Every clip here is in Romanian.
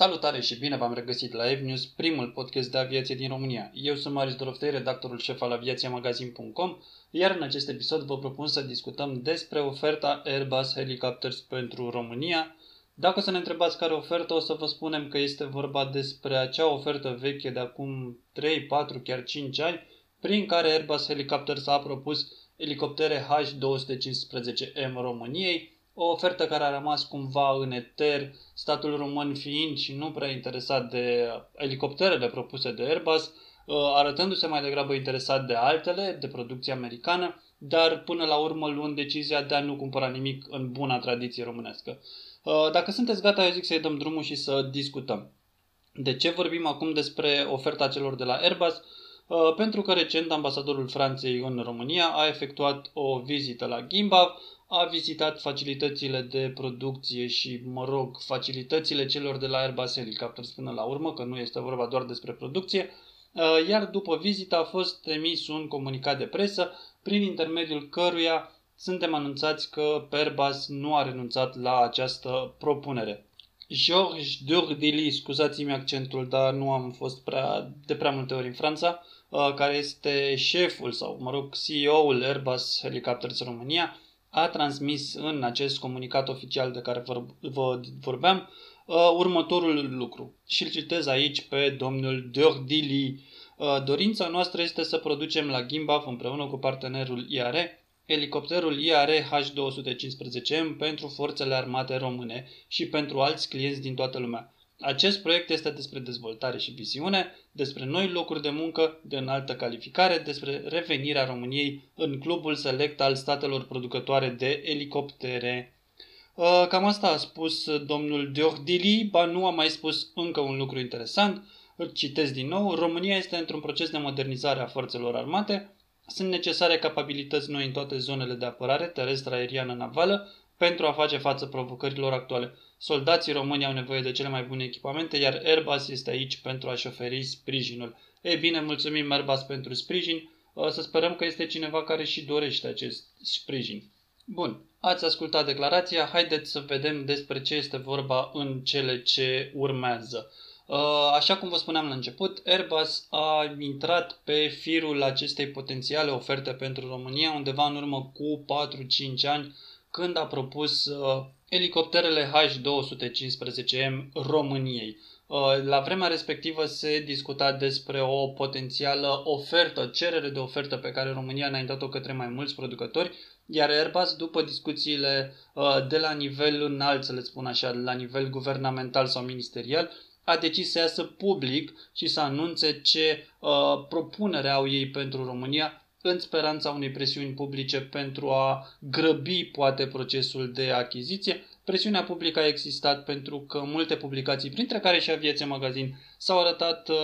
Salutare și bine v-am regăsit la EvNews, primul podcast de aviație din România. Eu sunt Marius Doroftei, redactorul șef al aviațiamagazin.com, iar în acest episod vă propun să discutăm despre oferta Airbus Helicopters pentru România. Dacă o să ne întrebați care ofertă, o să vă spunem că este vorba despre acea ofertă veche de acum 3, 4, chiar 5 ani, prin care Airbus Helicopters a propus elicoptere H215M României, o ofertă care a rămas cumva în eter, statul român fiind și nu prea interesat de elicopterele propuse de Airbus, uh, arătându-se mai degrabă interesat de altele, de producție americană, dar până la urmă luând decizia de a nu cumpăra nimic în buna tradiție românească. Uh, dacă sunteți gata, eu zic să-i dăm drumul și să discutăm. De ce vorbim acum despre oferta celor de la Airbus? Uh, pentru că recent ambasadorul Franței în România a efectuat o vizită la Gimbav, a vizitat facilitățile de producție și, mă rog, facilitățile celor de la Airbus Helicopters până la urmă, că nu este vorba doar despre producție, uh, iar după vizită a fost emis un comunicat de presă prin intermediul căruia suntem anunțați că Airbus nu a renunțat la această propunere. Georges Durdili, scuzați-mi accentul, dar nu am fost prea, de prea multe ori în Franța, uh, care este șeful sau, mă rog, CEO-ul Airbus Helicopters România, a transmis în acest comunicat oficial de care vă vorbeam uh, următorul lucru. Și îl citez aici pe domnul Dordili. Uh, dorința noastră este să producem la Gimbaf împreună cu partenerul IARE elicopterul IARE H215M pentru forțele armate române și pentru alți clienți din toată lumea. Acest proiect este despre dezvoltare și viziune, despre noi locuri de muncă de înaltă calificare, despre revenirea României în clubul select al statelor producătoare de elicoptere. Uh, cam asta a spus domnul Deordili, ba nu a mai spus încă un lucru interesant. Îl citesc din nou. România este într-un proces de modernizare a forțelor armate. Sunt necesare capabilități noi în toate zonele de apărare, terestră, aeriană, navală, pentru a face față provocărilor actuale. Soldații români au nevoie de cele mai bune echipamente, iar Airbus este aici pentru a-și oferi sprijinul. Ei bine, mulțumim Airbus pentru sprijin. Să sperăm că este cineva care și dorește acest sprijin. Bun, ați ascultat declarația, haideți să vedem despre ce este vorba în cele ce urmează. Așa cum vă spuneam la început, Airbus a intrat pe firul acestei potențiale oferte pentru România undeva în urmă cu 4-5 ani când a propus uh, elicopterele H215M României. Uh, la vremea respectivă se discuta despre o potențială ofertă, cerere de ofertă pe care România a înaintat-o către mai mulți producători, iar Airbus, după discuțiile uh, de la nivel înalt, să le spun așa, la nivel guvernamental sau ministerial, a decis să iasă public și să anunțe ce uh, propunere au ei pentru România în speranța unei presiuni publice pentru a grăbi poate procesul de achiziție. Presiunea publică a existat pentru că multe publicații, printre care și Aviația Magazin, s-au arătat uh,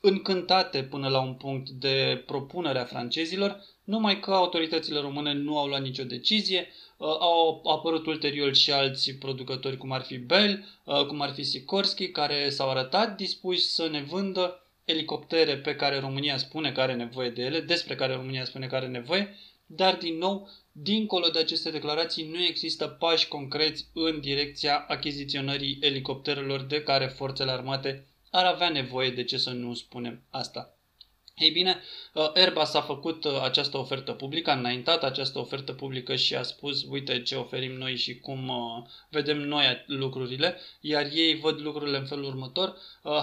încântate până la un punct de propunere a francezilor, numai că autoritățile române nu au luat nicio decizie, uh, au apărut ulterior și alți producători cum ar fi Bell, uh, cum ar fi Sikorsky, care s-au arătat dispuși să ne vândă elicoptere pe care România spune că are nevoie de ele, despre care România spune că are nevoie, dar din nou, dincolo de aceste declarații, nu există pași concreți în direcția achiziționării elicopterelor de care forțele armate ar avea nevoie, de ce să nu spunem asta. Ei bine, uh, Airbus a făcut uh, această ofertă publică, a înaintat această ofertă publică și a spus, uite ce oferim noi și cum uh, vedem noi lucrurile, iar ei văd lucrurile în felul următor.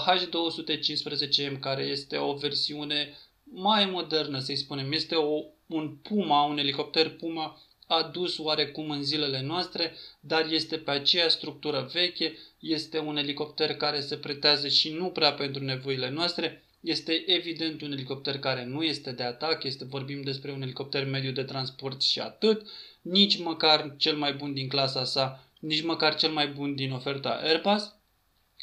H215M, care este o versiune mai modernă, să-i spunem, este o, un Puma, un elicopter Puma adus oarecum în zilele noastre, dar este pe aceeași structură veche, este un elicopter care se pretează și nu prea pentru nevoile noastre, este evident un elicopter care nu este de atac, este vorbim despre un elicopter mediu de transport și atât, nici măcar cel mai bun din clasa sa, nici măcar cel mai bun din oferta Airbus.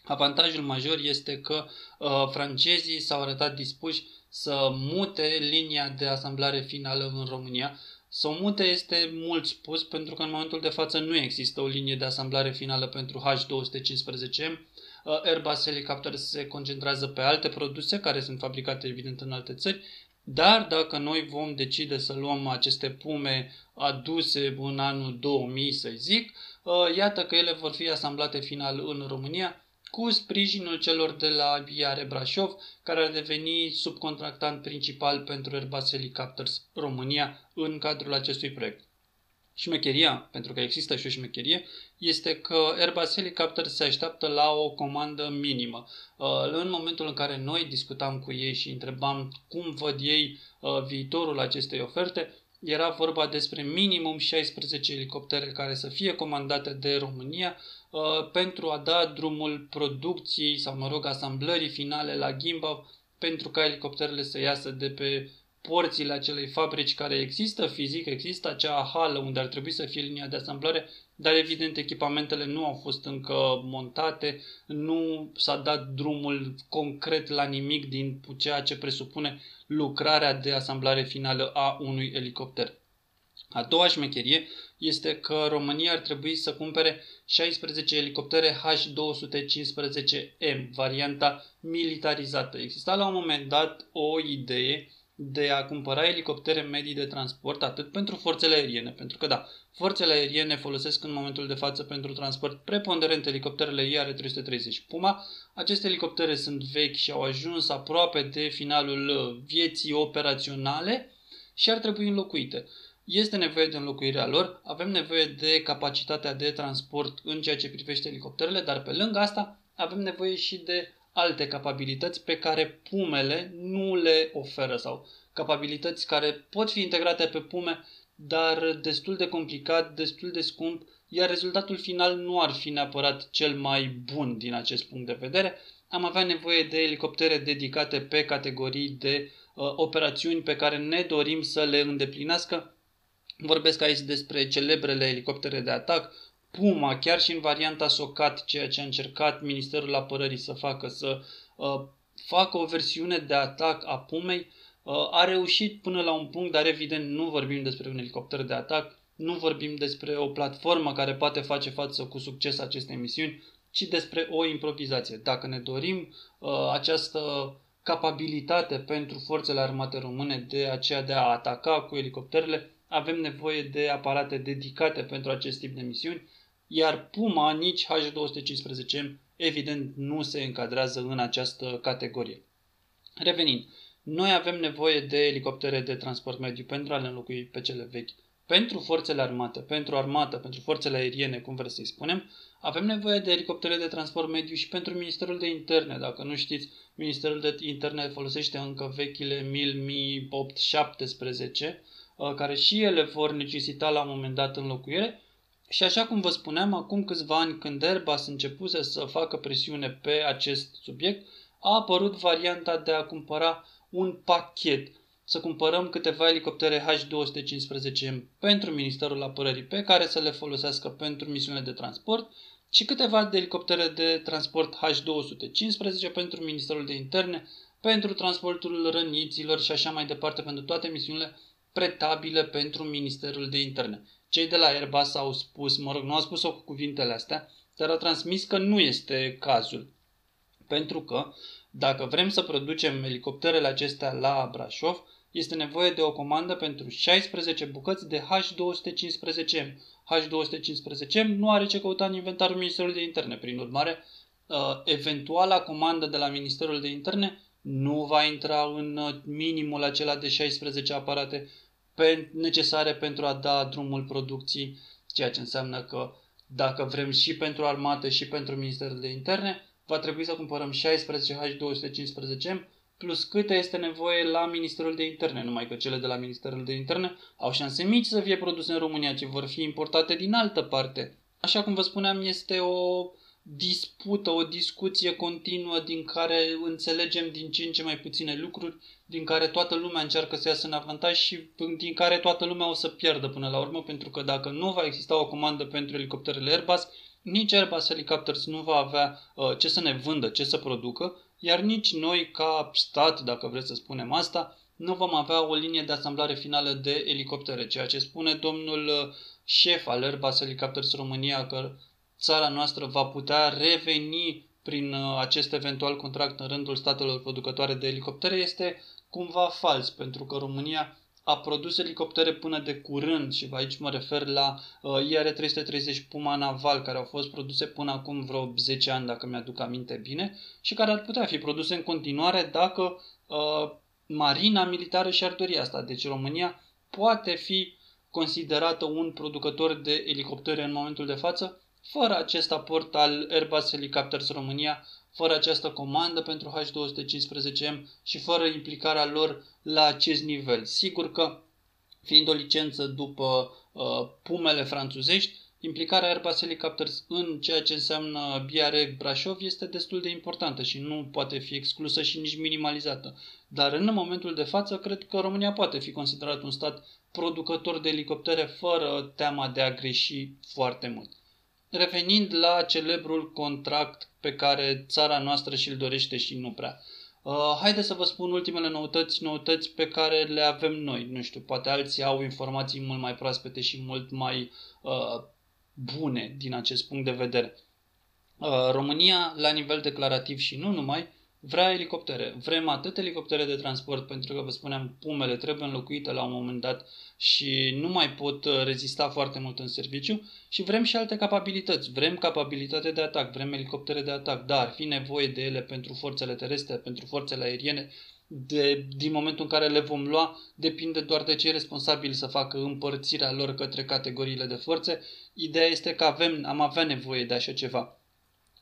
Avantajul major este că uh, francezii s-au arătat dispuși să mute linia de asamblare finală în România. Să o mute este mult spus pentru că în momentul de față nu există o linie de asamblare finală pentru H215M Uh, Airbus Helicopter se concentrează pe alte produse care sunt fabricate evident în alte țări, dar dacă noi vom decide să luăm aceste pume aduse în anul 2000, să zic, uh, iată că ele vor fi asamblate final în România, cu sprijinul celor de la Iare Brașov, care ar deveni subcontractant principal pentru Airbus Helicopters România în cadrul acestui proiect. Șmecheria, pentru că există și o șmecherie, este că Airbus Helicopter se așteaptă la o comandă minimă. Uh, în momentul în care noi discutam cu ei și întrebam cum văd ei uh, viitorul acestei oferte, era vorba despre minimum 16 elicoptere care să fie comandate de România uh, pentru a da drumul producției sau, mă rog, asamblării finale la Gimbal pentru ca elicopterele să iasă de pe porțile acelei fabrici care există fizic, există acea hală unde ar trebui să fie linia de asamblare, dar evident echipamentele nu au fost încă montate, nu s-a dat drumul concret la nimic din ceea ce presupune lucrarea de asamblare finală a unui elicopter. A doua șmecherie este că România ar trebui să cumpere 16 elicoptere H215M, varianta militarizată. Exista la un moment dat o idee de a cumpăra elicoptere medii de transport atât pentru forțele aeriene, pentru că da, forțele aeriene folosesc în momentul de față pentru transport preponderent elicopterele IR-330 Puma. Aceste elicoptere sunt vechi și au ajuns aproape de finalul uh, vieții operaționale și ar trebui înlocuite. Este nevoie de înlocuirea lor, avem nevoie de capacitatea de transport în ceea ce privește elicopterele, dar pe lângă asta avem nevoie și de alte capabilități pe care pumele nu le oferă sau capabilități care pot fi integrate pe pume, dar destul de complicat, destul de scump, iar rezultatul final nu ar fi neapărat cel mai bun din acest punct de vedere. Am avea nevoie de elicoptere dedicate pe categorii de uh, operațiuni pe care ne dorim să le îndeplinească. Vorbesc aici despre celebrele elicoptere de atac, Puma, chiar și în varianta SOCAT, ceea ce a încercat Ministerul Apărării să facă, să uh, facă o versiune de atac a Pumei, uh, a reușit până la un punct, dar evident nu vorbim despre un elicopter de atac, nu vorbim despre o platformă care poate face față cu succes acestei misiuni, ci despre o improvizație. Dacă ne dorim uh, această capabilitate pentru forțele armate române de aceea de a ataca cu elicopterele, avem nevoie de aparate dedicate pentru acest tip de misiuni iar Puma, nici H215M, evident nu se încadrează în această categorie. Revenind, noi avem nevoie de elicoptere de transport mediu pentru a le înlocui pe cele vechi. Pentru forțele armate, pentru armată, pentru forțele aeriene, cum vreți să-i spunem, avem nevoie de elicoptere de transport mediu și pentru Ministerul de Interne. Dacă nu știți, Ministerul de Interne folosește încă vechile 1000-817, uh, care și ele vor necesita la un moment dat înlocuire și așa cum vă spuneam, acum câțiva ani, când Airbus începuse să facă presiune pe acest subiect, a apărut varianta de a cumpăra un pachet. Să cumpărăm câteva elicoptere H215M pentru Ministerul Apărării pe care să le folosească pentru misiunile de transport și câteva de elicoptere de transport H215 pentru Ministerul de Interne, pentru transportul răniților și așa mai departe, pentru toate misiunile pretabile pentru Ministerul de Interne. Cei de la Airbus au spus, mă rog, nu au spus-o cu cuvintele astea, dar au transmis că nu este cazul. Pentru că, dacă vrem să producem elicopterele acestea la Brașov, este nevoie de o comandă pentru 16 bucăți de H215M. H215M nu are ce căuta în inventarul Ministerului de Interne. Prin urmare, uh, eventuala comandă de la Ministerul de Interne nu va intra în uh, minimul acela de 16 aparate necesare pentru a da drumul producției, ceea ce înseamnă că dacă vrem și pentru armată și pentru Ministerul de Interne, va trebui să cumpărăm 16 H215M plus câte este nevoie la Ministerul de Interne, numai că cele de la Ministerul de Interne au șanse mici să fie produse în România, ci vor fi importate din altă parte. Așa cum vă spuneam, este o dispută, o discuție continuă din care înțelegem din ce în ce mai puține lucruri, din care toată lumea încearcă să iasă în avantaj și din care toată lumea o să pierdă până la urmă, pentru că dacă nu va exista o comandă pentru elicopterele Airbus, nici Airbus Helicopters nu va avea uh, ce să ne vândă, ce să producă, iar nici noi ca stat, dacă vreți să spunem asta, nu vom avea o linie de asamblare finală de elicoptere, ceea ce spune domnul uh, șef al Airbus Helicopters România că țara noastră va putea reveni prin uh, acest eventual contract în rândul statelor producătoare de elicoptere este cumva fals, pentru că România a produs elicoptere până de curând și aici mă refer la uh, IR-330 Puma Naval care au fost produse până acum vreo 10 ani dacă mi-aduc aminte bine și care ar putea fi produse în continuare dacă uh, marina militară și-ar dori asta. Deci România poate fi considerată un producător de elicoptere în momentul de față fără acest aport al Airbus Helicopters România fără această comandă pentru H215M și fără implicarea lor la acest nivel. Sigur că, fiind o licență după uh, pumele franțuzești, implicarea Airbus Helicopters în ceea ce înseamnă BRE Brașov este destul de importantă și nu poate fi exclusă și nici minimalizată. Dar în momentul de față, cred că România poate fi considerat un stat producător de elicoptere fără teama de a greși foarte mult. Revenind la celebrul contract pe care țara noastră și-l dorește și nu prea. Uh, haideți să vă spun ultimele noutăți, noutăți pe care le avem noi. Nu știu, poate alții au informații mult mai proaspete și mult mai uh, bune din acest punct de vedere. Uh, România, la nivel declarativ și nu numai, vrea elicoptere. Vrem atât elicoptere de transport, pentru că, vă spuneam, pumele trebuie înlocuite la un moment dat și nu mai pot uh, rezista foarte mult în serviciu și vrem și alte capabilități. Vrem capabilitate de atac, vrem elicoptere de atac, dar ar fi nevoie de ele pentru forțele terestre, pentru forțele aeriene, de, din momentul în care le vom lua, depinde doar de cei responsabili să facă împărțirea lor către categoriile de forțe. Ideea este că avem, am avea nevoie de așa ceva.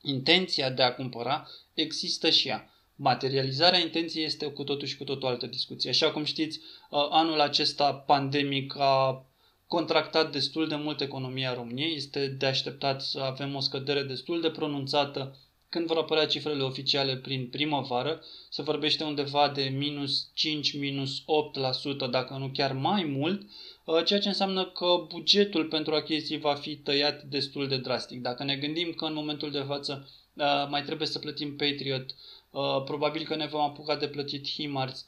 Intenția de a cumpăra există și ea. Materializarea intenției este cu totul și cu totul altă discuție. Așa cum știți, uh, anul acesta pandemic a contractat destul de mult economia României. Este de așteptat să avem o scădere destul de pronunțată când vor apărea cifrele oficiale prin primăvară. Se vorbește undeva de minus 5, minus 8%, dacă nu chiar mai mult, uh, ceea ce înseamnă că bugetul pentru achiziții va fi tăiat destul de drastic. Dacă ne gândim că în momentul de față uh, mai trebuie să plătim Patriot, Uh, probabil că ne vom apuca de plătit HIMARS,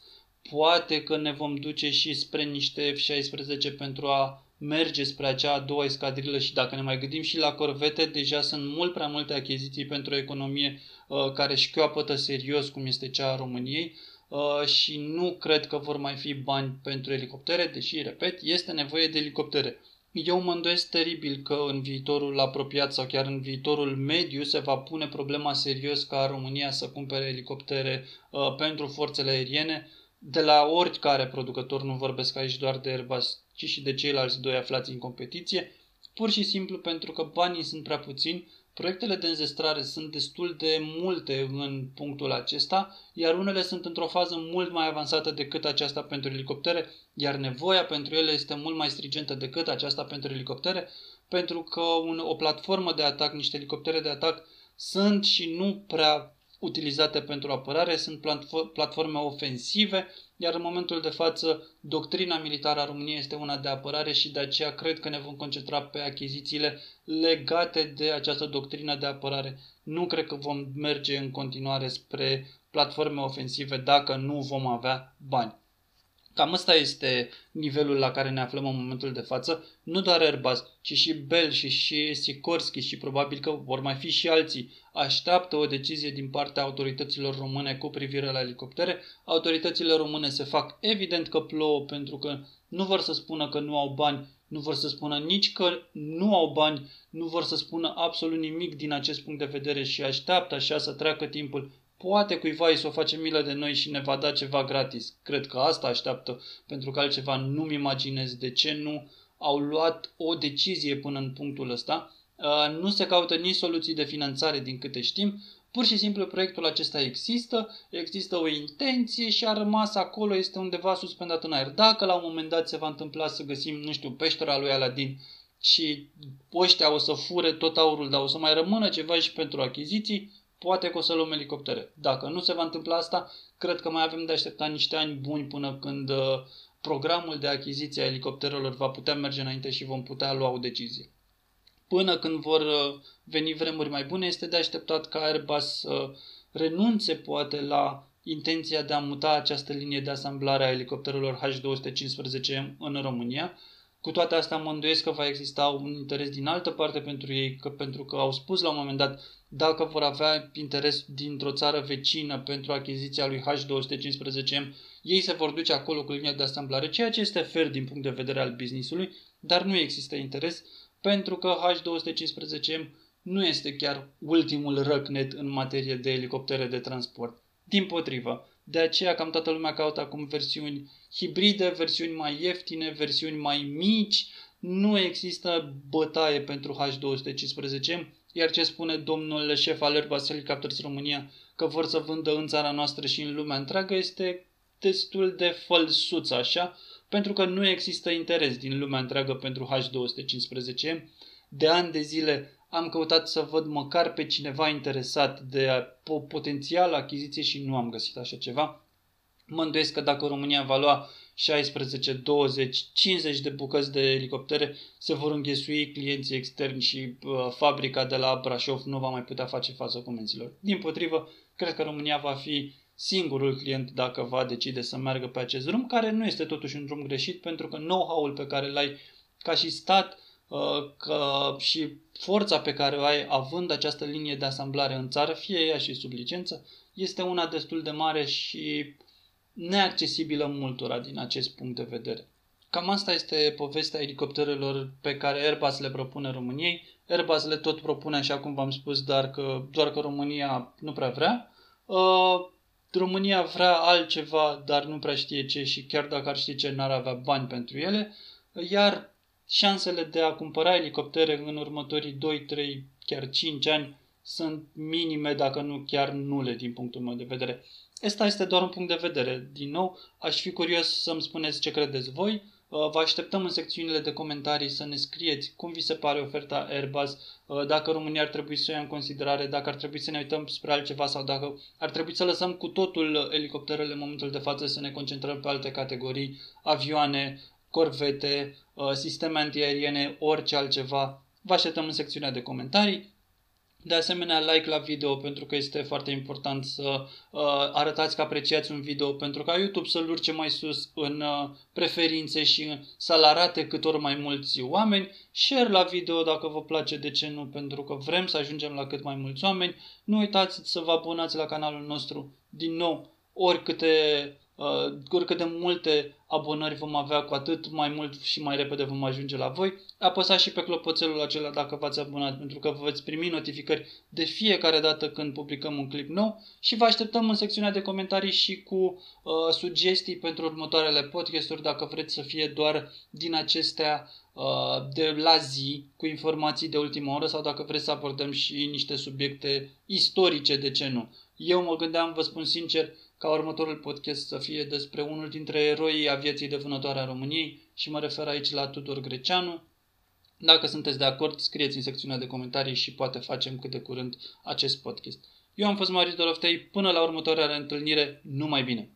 poate că ne vom duce și spre niște F-16 pentru a merge spre acea a doua escadrilă și dacă ne mai gândim și la corvete, deja sunt mult prea multe achiziții pentru o economie uh, care șchioapătă serios, cum este cea a României, uh, și nu cred că vor mai fi bani pentru elicoptere, deși, repet, este nevoie de elicoptere. Eu mă îndoiesc teribil că în viitorul apropiat sau chiar în viitorul mediu se va pune problema serios ca România să cumpere elicoptere uh, pentru forțele aeriene. De la oricare producător, nu vorbesc aici doar de Airbus, ci și de ceilalți doi aflați în competiție, pur și simplu pentru că banii sunt prea puțini Proiectele de înzestrare sunt destul de multe în punctul acesta, iar unele sunt într-o fază mult mai avansată decât aceasta pentru elicoptere, iar nevoia pentru ele este mult mai stringentă decât aceasta pentru elicoptere, pentru că un, o platformă de atac, niște elicoptere de atac, sunt și nu prea utilizate pentru apărare, sunt platforme ofensive, iar în momentul de față doctrina militară a României este una de apărare și de aceea cred că ne vom concentra pe achizițiile legate de această doctrină de apărare. Nu cred că vom merge în continuare spre platforme ofensive dacă nu vom avea bani. Cam ăsta este nivelul la care ne aflăm în momentul de față. Nu doar Airbus, ci și Bell și și Sikorsky și probabil că vor mai fi și alții. Așteaptă o decizie din partea autorităților române cu privire la elicoptere. Autoritățile române se fac evident că plouă pentru că nu vor să spună că nu au bani, nu vor să spună nici că nu au bani, nu vor să spună absolut nimic din acest punct de vedere și așteaptă așa să treacă timpul Poate cuiva îi să o face milă de noi și ne va da ceva gratis. Cred că asta așteaptă, pentru că altceva nu-mi imaginez de ce nu au luat o decizie până în punctul ăsta. Uh, nu se caută nici soluții de finanțare din câte știm, Pur și simplu proiectul acesta există, există o intenție și a rămas acolo, este undeva suspendat în aer. Dacă la un moment dat se va întâmpla să găsim, nu știu, peștera lui Aladin și ăștia o să fure tot aurul, dar o să mai rămână ceva și pentru achiziții, poate că o să luăm elicoptere. Dacă nu se va întâmpla asta, cred că mai avem de așteptat niște ani buni până când uh, programul de achiziție a elicopterelor va putea merge înainte și vom putea lua o decizie. Până când vor uh, veni vremuri mai bune, este de așteptat ca Airbus să renunțe poate la intenția de a muta această linie de asamblare a elicopterelor H215M în România, Cu toate astea mă îndoiesc că va exista un interes din altă parte pentru ei, că, pentru că au spus la un moment dat dacă vor avea interes dintr-o țară vecină pentru achiziția lui H215M, ei se vor duce acolo cu linia de asamblare, ceea ce este fair din punct de vedere al businessului, dar nu există interes pentru că H215M nu este chiar ultimul răcnet în materie de elicoptere de transport. Din potrivă, de aceea cam toată lumea caută acum versiuni hibride, versiuni mai ieftine, versiuni mai mici. Nu există bătaie pentru H215, iar ce spune domnul șef al Airbus Helicopters România că vor să vândă în țara noastră și în lumea întreagă este destul de fălsuț așa, pentru că nu există interes din lumea întreagă pentru H215. De ani de zile am căutat să văd măcar pe cineva interesat de o potențială achiziție și nu am găsit așa ceva. Mă îndoiesc că dacă România va lua 16, 20, 50 de bucăți de elicoptere, se vor înghesui clienții externi și uh, fabrica de la Brașov nu va mai putea face față comenzilor. Din potrivă, cred că România va fi singurul client dacă va decide să meargă pe acest drum, care nu este totuși un drum greșit, pentru că know-how-ul pe care îl ai ca și stat Uh, că și forța pe care o ai având această linie de asamblare în țară, fie ea și sub licență, este una destul de mare și neaccesibilă multora din acest punct de vedere. Cam asta este povestea elicopterelor pe care Airbus le propune României. Airbus le tot propune, așa cum v-am spus, dar că, doar că România nu prea vrea. Uh, România vrea altceva, dar nu prea știe ce și chiar dacă ar ști ce, n-ar avea bani pentru ele. Iar șansele de a cumpăra elicoptere în următorii 2, 3, chiar 5 ani sunt minime, dacă nu chiar nule din punctul meu de vedere. Asta este doar un punct de vedere. Din nou, aș fi curios să-mi spuneți ce credeți voi. Uh, vă așteptăm în secțiunile de comentarii să ne scrieți cum vi se pare oferta Airbus, uh, dacă România ar trebui să o ia în considerare, dacă ar trebui să ne uităm spre altceva sau dacă ar trebui să lăsăm cu totul elicopterele în momentul de față să ne concentrăm pe alte categorii, avioane, corvete, uh, sisteme antiaeriene, orice altceva. Vă așteptăm în secțiunea de comentarii. De asemenea, like la video pentru că este foarte important să uh, arătați că apreciați un video pentru ca YouTube să-l urce mai sus în uh, preferințe și să-l arate cât ori mai mulți oameni. Share la video dacă vă place, de ce nu, pentru că vrem să ajungem la cât mai mulți oameni. Nu uitați să vă abonați la canalul nostru. Din nou, oricâte uh, oricât de multe abonări vom avea, cu atât mai mult și mai repede vom ajunge la voi. Apăsați și pe clopoțelul acela dacă v-ați abonat, pentru că vă veți primi notificări de fiecare dată când publicăm un clip nou și vă așteptăm în secțiunea de comentarii și cu uh, sugestii pentru următoarele podcasturi, dacă vreți să fie doar din acestea uh, de la zi, cu informații de ultimă oră sau dacă vreți să abordăm și niște subiecte istorice, de ce nu. Eu mă gândeam, vă spun sincer, ca următorul podcast să fie despre unul dintre eroii aviației de vânătoare a României și mă refer aici la Tudor Greceanu. Dacă sunteți de acord, scrieți în secțiunea de comentarii și poate facem cât de curând acest podcast. Eu am fost Marius Doroftei, până la următoarea întâlnire, numai bine!